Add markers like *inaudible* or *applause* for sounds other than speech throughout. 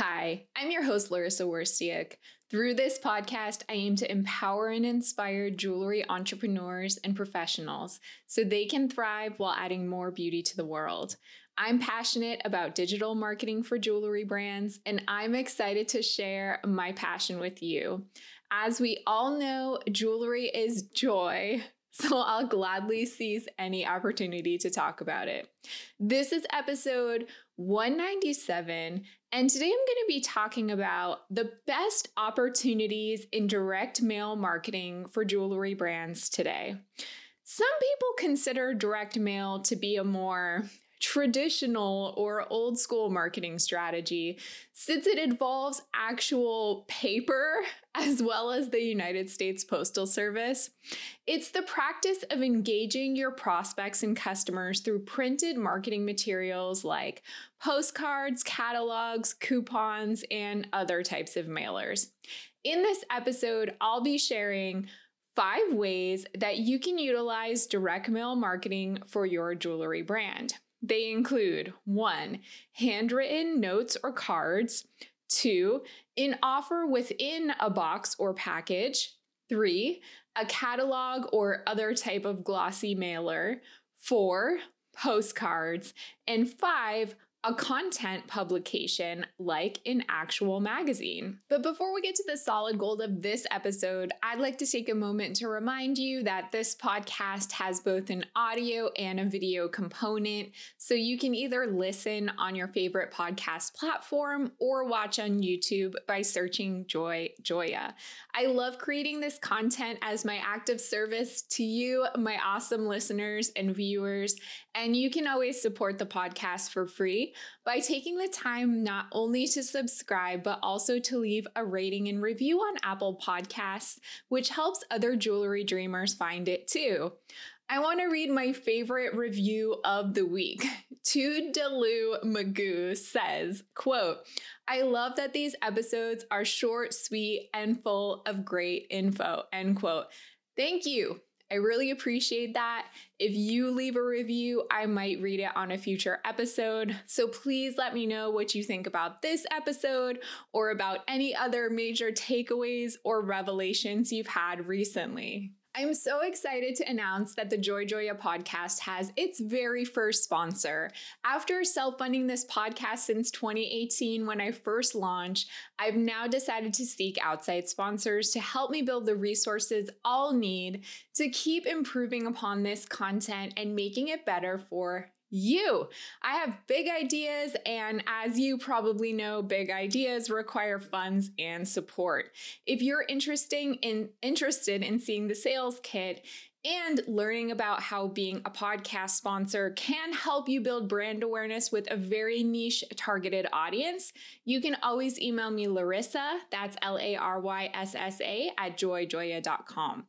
Hi, I'm your host, Laryssa Wirstiuk. Through this podcast, I aim to empower and inspire jewelry entrepreneurs and professionals so they can thrive while adding more beauty to the world. I'm passionate about digital marketing for jewelry brands, and I'm excited to share my passion with you. As we all know, jewelry is joy, *laughs* so I'll gladly seize any opportunity to talk about it. This is episode 197, and today I'm going to be talking about the best opportunities in direct mail marketing for jewelry brands today. Some people consider direct mail to be a more traditional or old school marketing strategy since it involves actual paper *laughs* as well as the United States Postal Service. It's the practice of engaging your prospects and customers through printed marketing materials like postcards, catalogs, coupons, and other types of mailers. In this episode, I'll be sharing five ways that you can utilize direct mail marketing for your jewelry brand. They include one, handwritten notes or cards, two, an offer within a box or package, three, a catalog or other type of glossy mailer, four, postcards, and five, a content publication like an actual magazine. But before we get to the solid gold of this episode, I'd like to take a moment to remind you that this podcast has both an audio and a video component. So you can either listen on your favorite podcast platform or watch on YouTube by searching Joy Joya. I love creating this content as my act of service to you, my awesome listeners and viewers. And you can always support the podcast for free by taking the time not only to subscribe, but also to leave a rating and review on Apple Podcasts, which helps other jewelry dreamers find it too. I want to read my favorite review of the week. *laughs* Toodaloo Magoo says, quote, I love that these episodes are short, sweet, and full of great info, end quote. Thank you. I really appreciate that. If you leave a review, I might read it on a future episode. So please let me know what you think about this episode or about any other major takeaways or revelations you've had recently. I'm so excited to announce that the Joy Joya podcast has its very first sponsor. After self funding this podcast since 2018, when I first launched, I've now decided to seek outside sponsors to help me build the resources I'll need to keep improving upon this content and making it better for you. I have big ideas, and as you probably know, big ideas require funds and support. If you're interesting in, interested in seeing the sales kit, and learning about how being a podcast sponsor can help you build brand awareness with a very niche targeted audience, you can always email me Laryssa, that's L A R Y S S A, at joyjoya.com.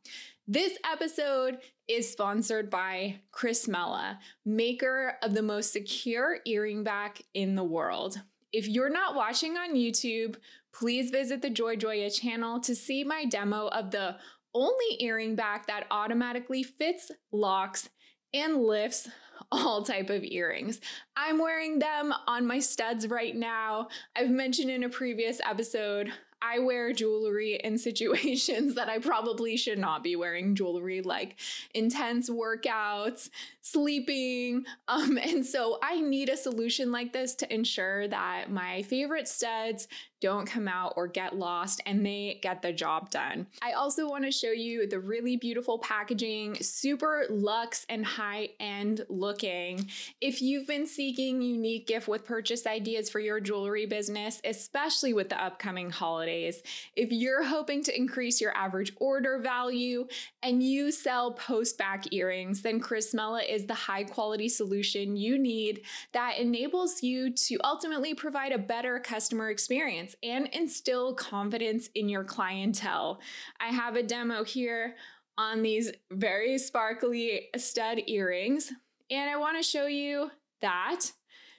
This episode is sponsored by Chrysmela, maker of the most secure earring back in the world. If you're not watching on YouTube, please visit the Joy Joya channel to see my demo of the only earring back that automatically fits, locks, and lifts all type of earrings. I'm wearing them on my studs right now. I've mentioned in a previous episode I wear jewelry in *laughs* situations that I probably should not be wearing jewelry, like intense workouts, sleeping. Um, *laughs* and so I need a solution like this to ensure that my favorite studs don't come out or get lost and they get the job done. I also want to show you the really beautiful packaging, super luxe and high end looking. If you've been seeking unique gift with purchase ideas for your jewelry business, especially with the upcoming holidays, if you're hoping to increase your average order value and you sell post back earrings, then Chrysmela is the high quality solution you need that enables you to ultimately provide a better customer experience and instill confidence in your clientele. I have a demo here on these very sparkly stud earrings. And I want to show you that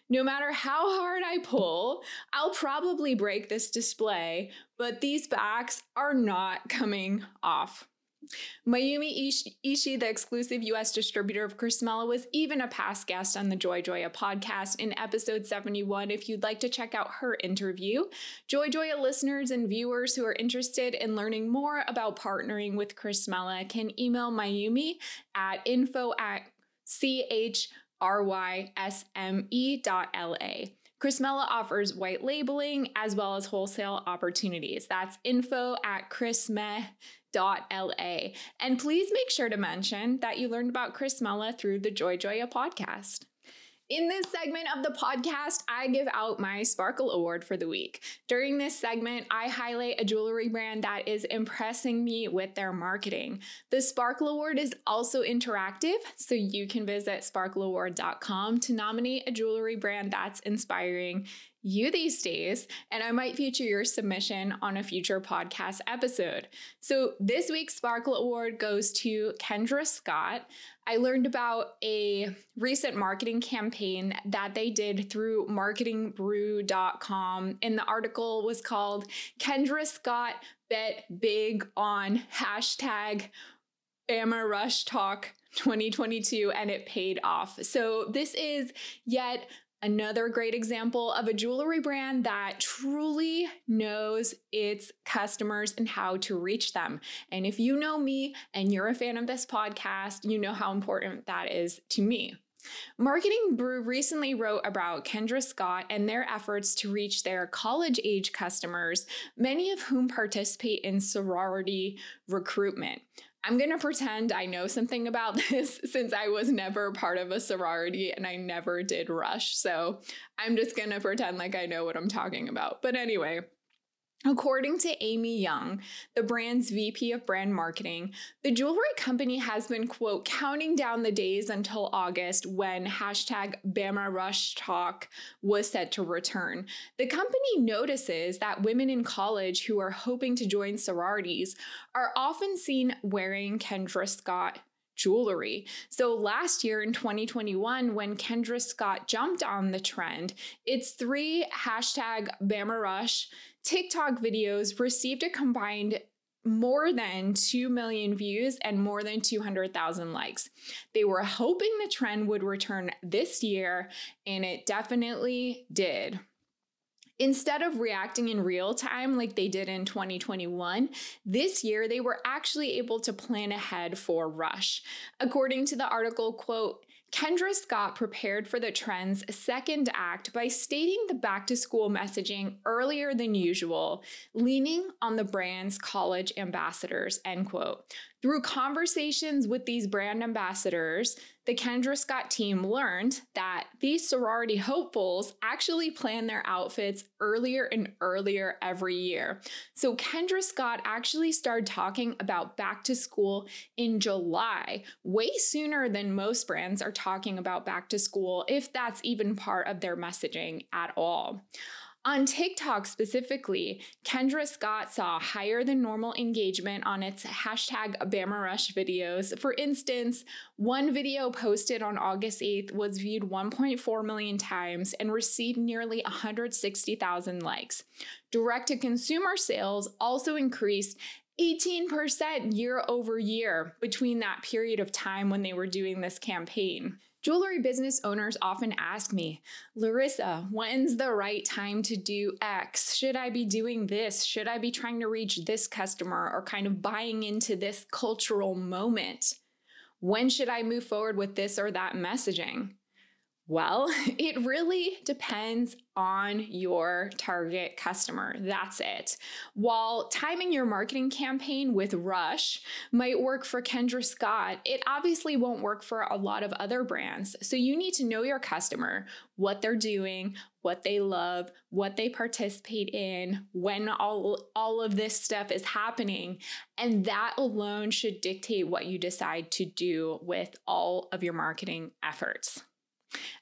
no matter how hard I pull, I'll probably break this display, but these backs are not coming off. Mayumi Ishi, the exclusive US distributor of Chrysmela, was even a past guest on the Joy Joya podcast in episode 71. If you'd like to check out her interview, Joy Joya listeners and viewers who are interested in learning more about partnering with Chrysmela can email Mayumi at info at chrysme.la. Chrysmela offers white labeling as well as wholesale opportunities. That's info at chrysme.la. And please make sure to mention that you learned about Chris Chrysmela through the Joy Joya podcast. In this segment of the podcast, I give out my Sparkle Award for the week. During this segment, I highlight a jewelry brand that is impressing me with their marketing. The Sparkle Award is also interactive, so you can visit sparkleaward.com to nominate a jewelry brand that's inspiring you these days, and I might feature your submission on a future podcast episode. So, this week's Sparkle Award goes to Kendra Scott. I learned about a recent marketing campaign that they did through marketingbrew.com, and the article was called Kendra Scott Bet Big on hashtag Bama Rush Tok 2022 and it paid off. So, this is yet Another great example of a jewelry brand that truly knows its customers and how to reach them. And if you know me and you're a fan of this podcast, you know how important that is to me. Marketing Brew recently wrote about Kendra Scott and their efforts to reach their college age customers, many of whom participate in sorority recruitment. I'm going to pretend I know something about *laughs* this since I was never part of a sorority and I never did rush. So I'm just going to pretend like I know what I'm talking about. But anyway, According to Amy Young, the brand's VP of brand marketing, the jewelry company has been, quote, counting down the days until August when hashtag Bama Rush Tok was set to return. The company notices that women in college who are hoping to join sororities are often seen wearing Kendra Scott jewelry. So last year in 2021, when Kendra Scott jumped on the trend, its three hashtag Bama Rush TikTok videos received a combined more than 2 million views and more than 200,000 likes. They were hoping the trend would return this year, and it definitely did. Instead of reacting in real time like they did in 2021, this year they were actually able to plan ahead for Rush. According to the article, quote, Kendra Scott prepared for the trend's second act by stating the back to school messaging earlier than usual, leaning on the brand's college ambassadors, end quote. Through conversations with these brand ambassadors, the Kendra Scott team learned that these sorority hopefuls actually plan their outfits earlier and earlier every year. So Kendra Scott actually started talking about back to school in July, way sooner than most brands are talking about back to school, if that's even part of their messaging at all. On TikTok specifically, Kendra Scott saw higher than normal engagement on its hashtag BamaRush videos. For instance, one video posted on August 8th was viewed 1.4 million times and received nearly 160,000 likes. Direct to consumer sales also increased 18% year over year between that period of time when they were doing this campaign. Jewelry business owners often ask me, Laryssa, when's the right time to do X? Should I be doing this? Should I be trying to reach this customer or kind of buying into this cultural moment? When should I move forward with this or that messaging? Well, *laughs* it really depends on your target customer. That's it. While timing your marketing campaign with Rush might work for Kendra Scott, it obviously won't work for a lot of other brands. So you need to know your customer, what they're doing, what they love, what they participate in, when all, all of this stuff is happening. And that alone should dictate what you decide to do with all of your marketing efforts.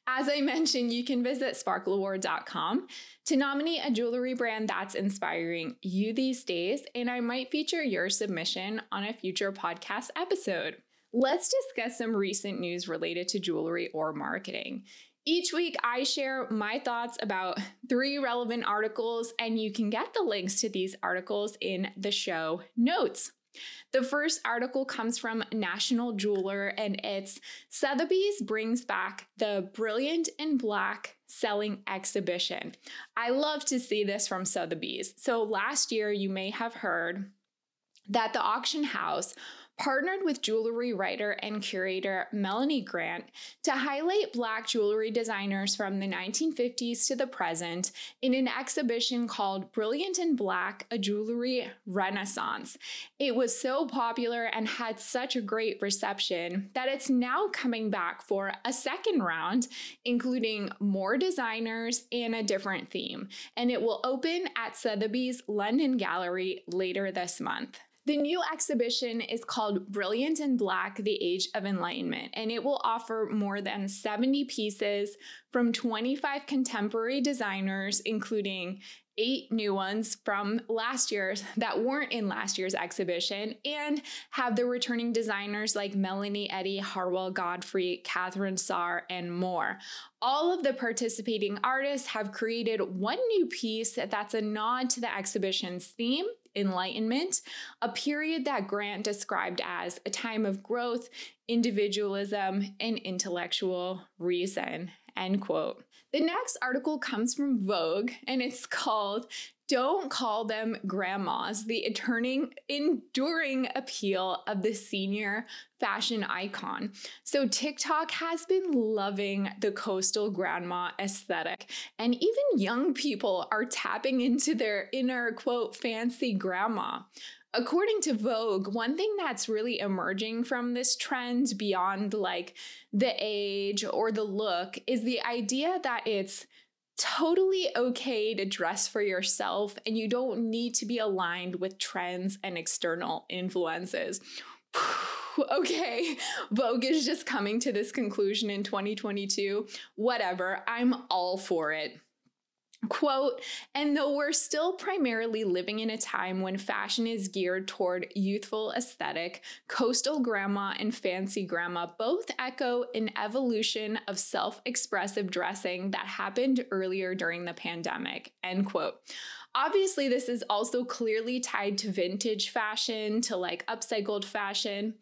As I mentioned, you can visit sparkleaward.com to nominate a jewelry brand that's inspiring you these days, and I might feature your submission on a future podcast episode. Let's discuss some recent news related to jewelry or marketing. Each week, I share my thoughts about three relevant articles, and you can get the links to these articles in the show notes. The first article comes from National Jeweler and it's Sotheby's brings back the Brilliant in Black selling exhibition. I love to see this from Sotheby's. So last year, you may have heard that the auction house partnered with jewelry writer and curator Melanie Grant to highlight Black jewelry designers from the 1950s to the present in an exhibition called Brilliant in Black A Jewelry Renaissance. It was so popular and had such a great reception that it's now coming back for a second round, including more designers and a different theme. And it will open at Sotheby's London Gallery later this month. The new exhibition is called Brilliant in Black The Age of Enlightenment, and it will offer more than 70 pieces from 25 contemporary designers, including eight new ones from last year's that weren't in last year's exhibition, and have the returning designers like Melanie Eddy, Harwell Godfrey, Catherine Saar, and more. All of the participating artists have created one new piece that's a nod to the exhibition's theme Enlightenment, a period that Grant described as a time of growth, individualism, and intellectual reason. End quote. The next article comes from Vogue and it's called don't call them grandmas, the enduring, enduring appeal of the senior fashion icon. So, TikTok has been loving the coastal grandma aesthetic, and even young people are tapping into their inner quote fancy grandma. According to Vogue, one thing that's really emerging from this trend beyond like the age or the look is the idea that it's totally okay to dress for yourself and you don't need to be aligned with trends and external influences. *sighs* okay, Vogue is just coming to this conclusion in 2022. Whatever, I'm all for it. Quote, and though we're still primarily living in a time when fashion is geared toward youthful aesthetic, coastal grandma and fancy grandma both echo an evolution of self expressive dressing that happened earlier during the pandemic, end quote. Obviously, this is also clearly tied to vintage fashion, to like upcycled fashion.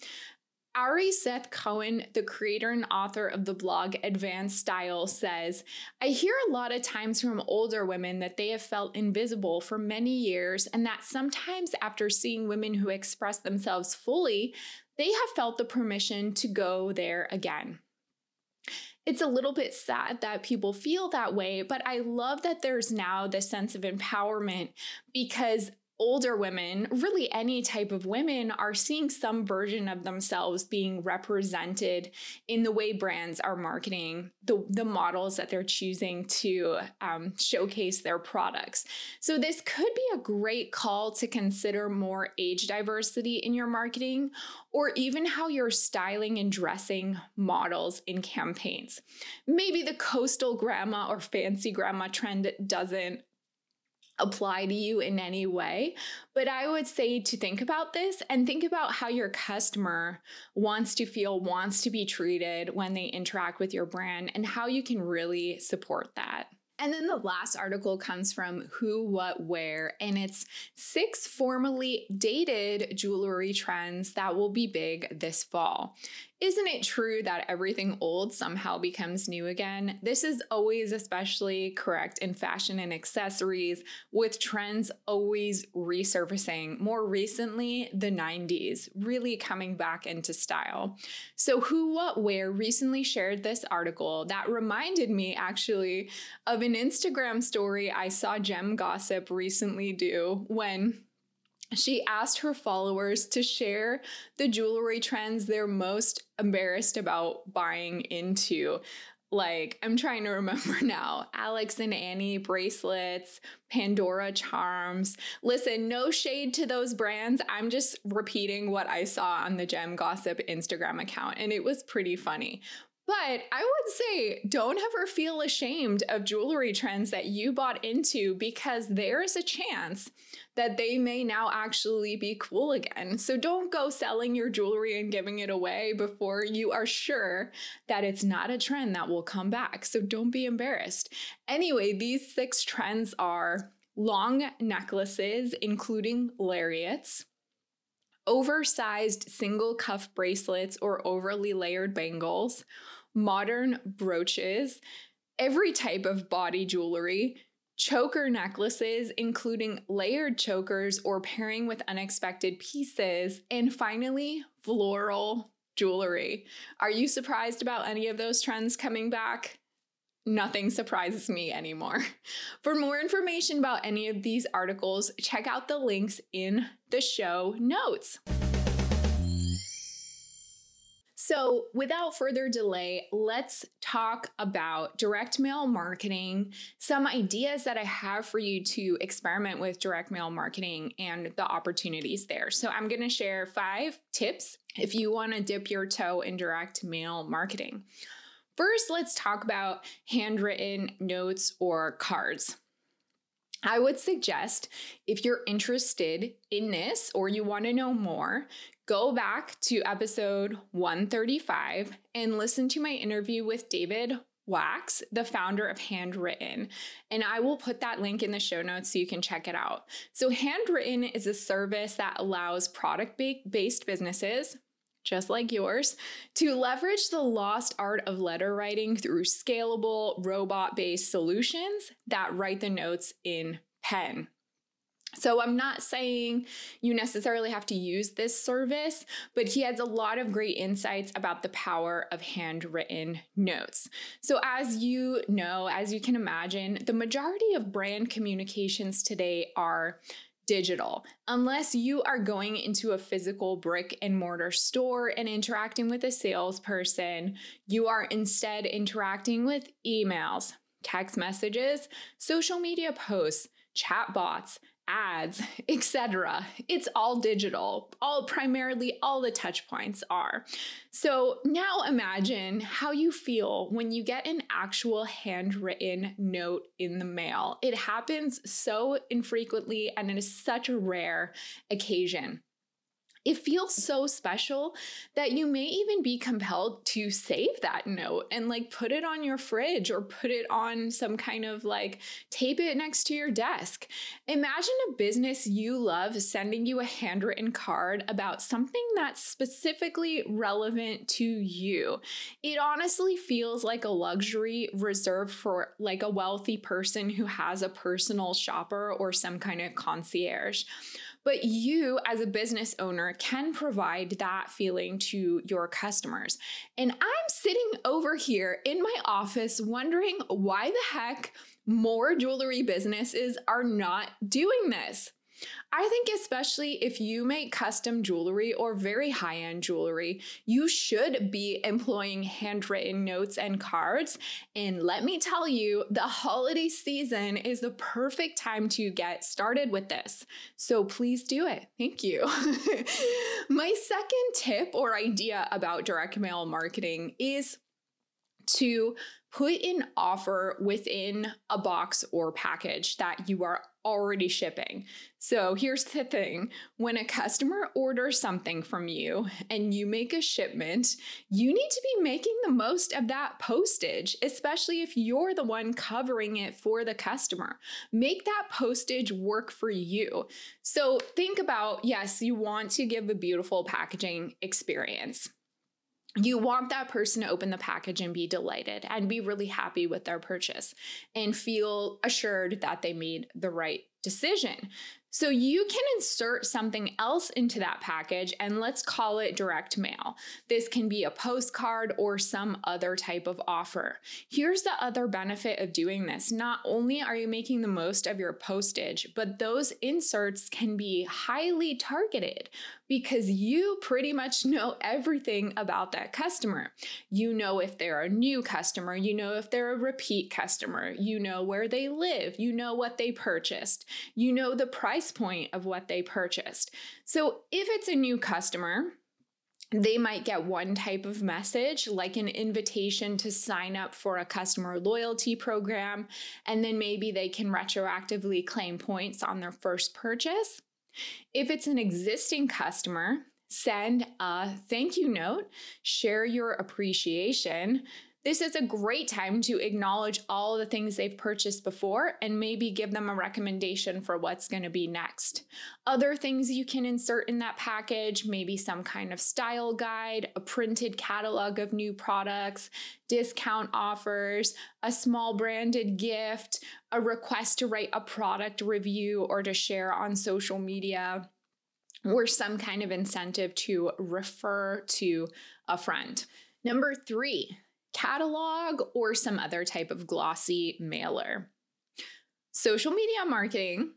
Ari Seth Cohen, the creator and author of the blog Advanced Style, says, I hear a lot of times from older women that they have felt invisible for many years, and that sometimes after seeing women who express themselves fully, they have felt the permission to go there again. It's a little bit sad that people feel that way, but I love that there's now this sense of empowerment because older women, really any type of women, are seeing some version of themselves being represented in the way brands are marketing the, the models that they're choosing to um, showcase their products. So, this could be a great call to consider more age diversity in your marketing or even how you're styling and dressing models in campaigns. Maybe the coastal grandma or fancy grandma trend doesn't apply to you in any way. But I would say to think about this and think about how your customer wants to feel, wants to be treated when they interact with your brand, and how you can really support that. And then the last article comes from Who, What, Wear, and it's six formally dated jewelry trends that will be big this fall. Isn't it true that everything old somehow becomes new again? This is always especially correct in fashion and accessories, with trends always resurfacing. More recently, the 90s really coming back into style. So, Who What Wear recently shared this article that reminded me actually of an Instagram story I saw Gem Gossip recently do when she asked her followers to share the jewelry trends they're most embarrassed about buying into. Like, I'm trying to remember *laughs* now Alex and Ani bracelets, Pandora charms. Listen, no shade to those brands. I'm just repeating what I saw on the Gem Gossip Instagram account, and it was pretty funny. But I would say don't ever feel ashamed of jewelry trends that you bought into because there's a chance that they may now actually be cool again. So don't go selling your jewelry and giving it away before you are sure that it's not a trend that will come back. So don't be embarrassed. Anyway, these six trends are long necklaces, including lariats oversized single cuff bracelets or overly layered bangles, modern brooches, every type of body jewelry, choker necklaces, including layered chokers or pairing with unexpected pieces, and finally, floral jewelry. Are you surprised about any of those trends coming back? Nothing surprises me anymore. *laughs* For more information about any of these articles, check out the links in the show notes. So, without further delay, let's talk about direct mail marketing, some ideas that I have for you to experiment with direct mail marketing and the opportunities there. So, I'm going to share five tips if you want to dip your toe in direct mail marketing. First, let's talk about handwritten notes or cards. I would suggest if you're interested in this or you want to know more, go back to episode 135 and listen to my interview with David Wachs, the founder of Handwrytten. And I will put that link in the show notes so you can check it out. So, Handwrytten is a service that allows product based businesses, just like yours, to leverage the lost art of letter writing through scalable, robot based solutions that write the notes in pen. So I'm not saying you necessarily have to use this service, but he has a lot of great insights about the power of handwritten notes. So as you know, as you can imagine, the majority of brand communications today are digital. Unless you are going into a physical brick and mortar store and interacting with a salesperson, you are instead interacting with emails, text messages, social media posts, chatbots, ads, *laughs* etc. It's all digital. All primarily all the touch points are. So now imagine how you feel when you get an actual handwritten note in the mail. It happens so infrequently and it is such a rare occasion it feels so special that you may even be compelled to save that note and like put it on your fridge or put it on some kind of like tape it next to your desk. Imagine a business you love sending you a handwritten card about something that's specifically relevant to you. It honestly feels like a luxury reserved for like a wealthy person who has a personal shopper or some kind of concierge. But you, as a business owner, can provide that feeling to your customers. And I'm sitting over here in my office wondering why the heck more jewelry businesses are not doing this. I think, especially if you make custom jewelry or very high end jewelry, you should be employing handwritten notes and cards. And let me tell you, the holiday season is the perfect time to get started with this. So please do it. Thank you. *laughs* My second tip or idea about direct mail marketing is to put an offer within a box or package that you are already shipping. So here's the thing when a customer orders something from you and you make a shipment, you need to be making the most of that postage, especially if you're the one covering it for the customer. Make that postage work for you. So think about yes, you want to give a beautiful packaging experience you want that person to open the package and be delighted and be really happy with their purchase and feel assured that they made the right decision. So you can insert something else into that package and let's call it direct mail. This can be a postcard or some other type of offer. Here's the other benefit of doing this. Not only are you making the most of your postage, but those inserts can be highly targeted because you pretty much know everything about that customer. You know if they're a new customer, you know if they're a repeat customer, you know where they live, you know what they purchased, you know the price point of what they purchased. So if it's a new customer, they might get one type of message, like an invitation to sign up for a customer loyalty program, and then maybe they can retroactively claim points on their first purchase. If it's an existing customer, send a thank you note, share your appreciation, this is a great time to acknowledge all the things they've purchased before and maybe give them a recommendation for what's going to be next. Other things you can insert in that package, maybe some kind of style guide, a printed catalog of new products, discount offers, a small branded gift, a request to write a product review or to share on social media or some kind of incentive to refer to a friend. Number three, catalog or some other type of glossy mailer. Social media marketing,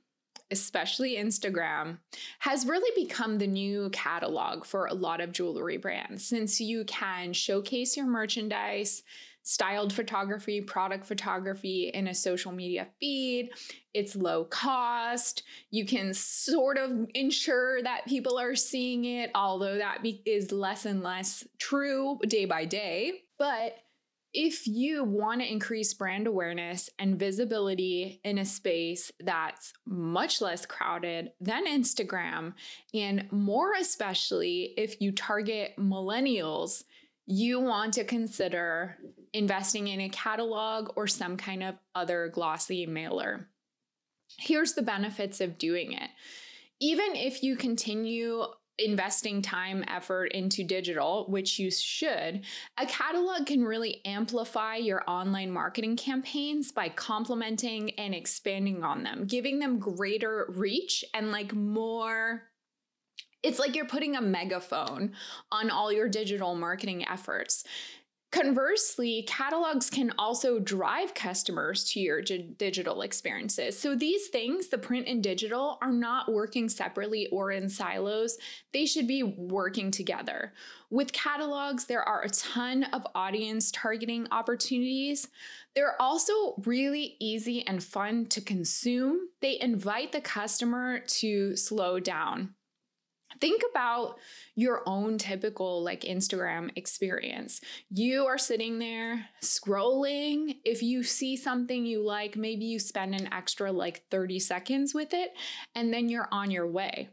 especially Instagram, has really become the new catalog for a lot of jewelry brands since you can showcase your merchandise, styled photography, product photography in a social media feed. It's low cost. You can sort of ensure that people are seeing it, although that be- is less and less true day by day. But if you want to increase brand awareness and visibility in a space that's much less crowded than Instagram, and more especially if you target millennials, you want to consider investing in a catalog or some kind of other glossy mailer. Here's the benefits of doing it. Even if you continue investing time, effort into digital, which you should, a catalog can really amplify your online marketing campaigns by complementing and expanding on them, giving them greater reach and like more. It's like you're putting a megaphone on all your digital marketing efforts. Conversely, catalogs can also drive customers to your digital experiences. So these things, the print and digital, are not working separately or in silos. They should be working together. With catalogs, there are a ton of audience targeting opportunities. They're also really easy and fun to consume. They invite the customer to slow down think about your own typical like Instagram experience. You are sitting there scrolling. If you see something you like, maybe you spend an extra like 30 seconds with it and then you're on your way.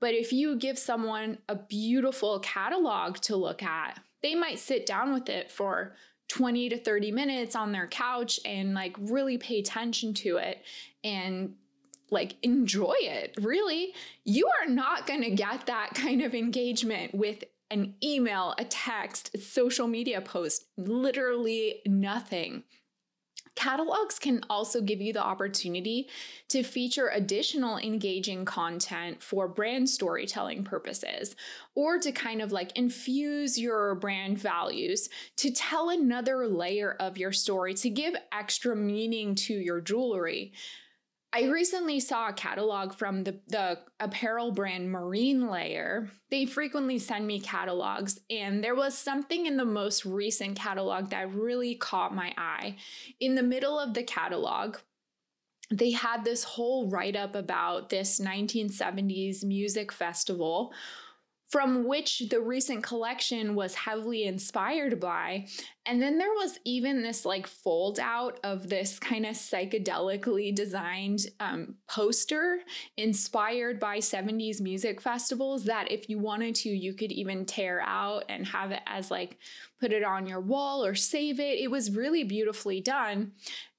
But if you give someone a beautiful catalog to look at, they might sit down with it for 20 to 30 minutes on their couch and like really pay attention to it and like enjoy it. Really, you are not going to get that kind of engagement with an email, a text, a social media post, literally nothing. Catalogs can also give you the opportunity to feature additional engaging content for brand storytelling purposes, or to kind of like infuse your brand values, to tell another layer of your story, to give extra meaning to your jewelry. I recently saw a catalog from the, the apparel brand Marine Layer. They frequently send me catalogs, and there was something in the most recent catalog that really caught my eye. In the middle of the catalog, they had this whole write up about this 1970s music festival from which the recent collection was heavily inspired by. And then there was even this like fold out of this kind of psychedelically designed um, poster inspired by 70s music festivals that if you wanted to, you could even tear out and have it as like put it on your wall or save it. It was really beautifully done.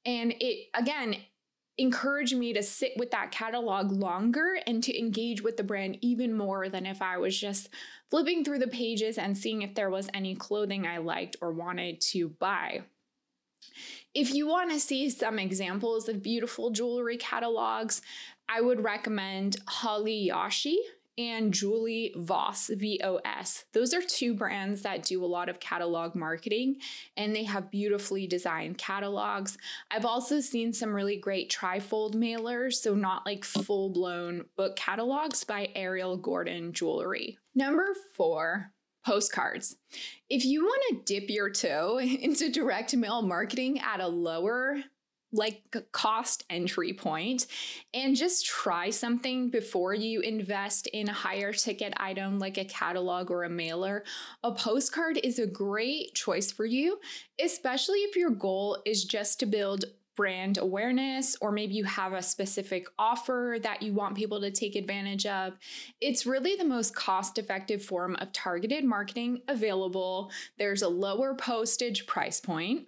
And it, again, encourage me to sit with that catalog longer and to engage with the brand even more than if I was just flipping through the pages and seeing if there was any clothing I liked or wanted to buy. If you want to see some examples of beautiful jewelry catalogs, I would recommend Holly Yashi and Julie Vos, V O S. Those are two brands that do a lot of catalog marketing and they have beautifully designed catalogs. I've also seen some really great trifold mailers, so not like full blown book catalogs by Ariel Gordon Jewelry. Number four, postcards. If you want to dip your toe *laughs* into direct mail marketing at a lower like cost entry point and just try something before you invest in a higher ticket item like a catalog or a mailer. A postcard is a great choice for you, especially if your goal is just to build brand awareness, or maybe you have a specific offer that you want people to take advantage of. It's really the most cost effective form of targeted marketing available. There's a lower postage price point.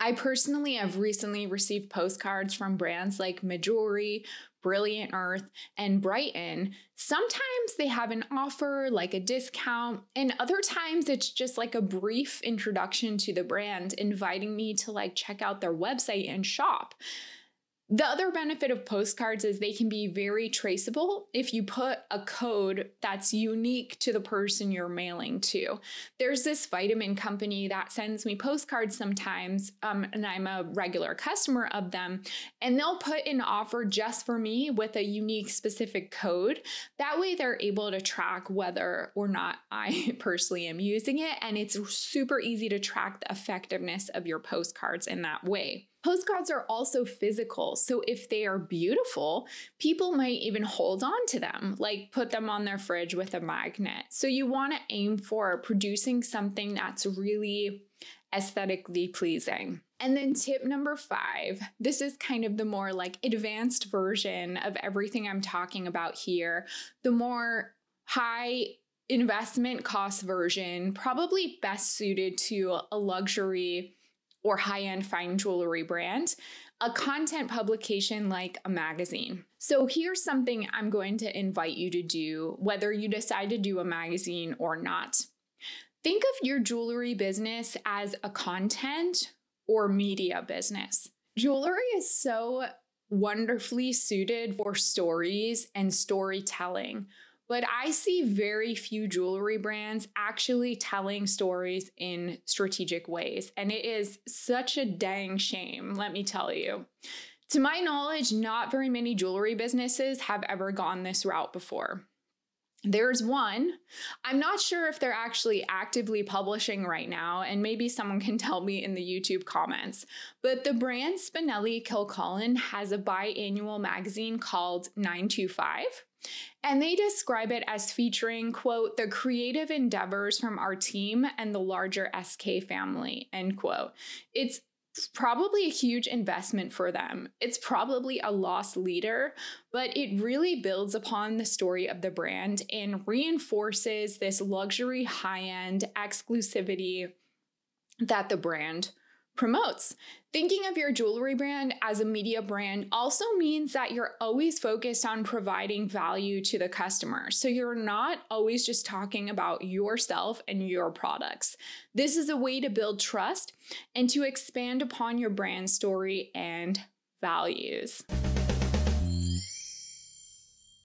I personally have recently received postcards from brands like Mejuri, Brilliant Earth, and Brighton, sometimes they have an offer like a discount, and other times it's just like a brief introduction to the brand, inviting me to like check out their website and shop. The other benefit of postcards is they can be very traceable if you put a code that's unique to the person you're mailing to. There's this vitamin company that sends me postcards sometimes, um, and I'm a regular customer of them, and they'll put an offer just for me with a unique specific code. That way, they're able to track whether or not *laughs* I personally am using it, and it's super easy to track the effectiveness of your postcards in that way. Postcards are also physical. So if they are beautiful, people might even hold on to them, like put them on their fridge with a magnet. So you want to aim for producing something that's really aesthetically pleasing. And then tip number five this is kind of the more like advanced version of everything I'm talking about here. The more high investment cost version, probably best suited to a luxury or high end fine jewelry brand, a content publication like a magazine. So here's something I'm going to invite you to do, whether you decide to do a magazine or not. Think of your jewelry business as a content or media business. Jewelry is so wonderfully suited for stories and storytelling. But I see very few jewelry brands actually telling stories in strategic ways. And it is such a dang shame, let me tell you. To my knowledge, not very many jewelry businesses have ever gone this route before. There's one. I'm not sure if they're actually actively publishing right now, and maybe someone can *laughs* tell me in the YouTube comments. But the brand Spinelli Kilcullen has a biannual magazine called 925. And they describe it as featuring, quote, the creative endeavors from our team and the larger SK family, end quote. It's probably a huge investment for them. It's probably a loss leader, but it really builds upon the story of the brand and reinforces this luxury high end exclusivity that the brand promotes. Thinking of your jewelry brand as a media brand also means that you're always focused on providing value to the customer. So you're not always just talking about yourself and your products. This is a way to build trust and to expand upon your brand story and values.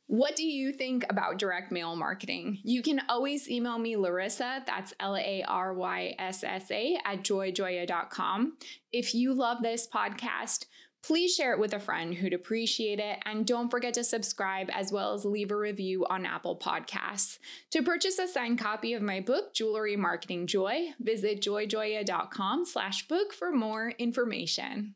What do you think about direct mail marketing? You can always email me Laryssa, that's L A R Y S S A, at joyjoya.com. If you love this podcast, please share it with a friend who'd appreciate it. And don't forget to subscribe as well as leave a review on Apple Podcasts. To purchase a signed copy of my book, Jewelry Marketing Joy, visit joyjoya.com slash book for more information.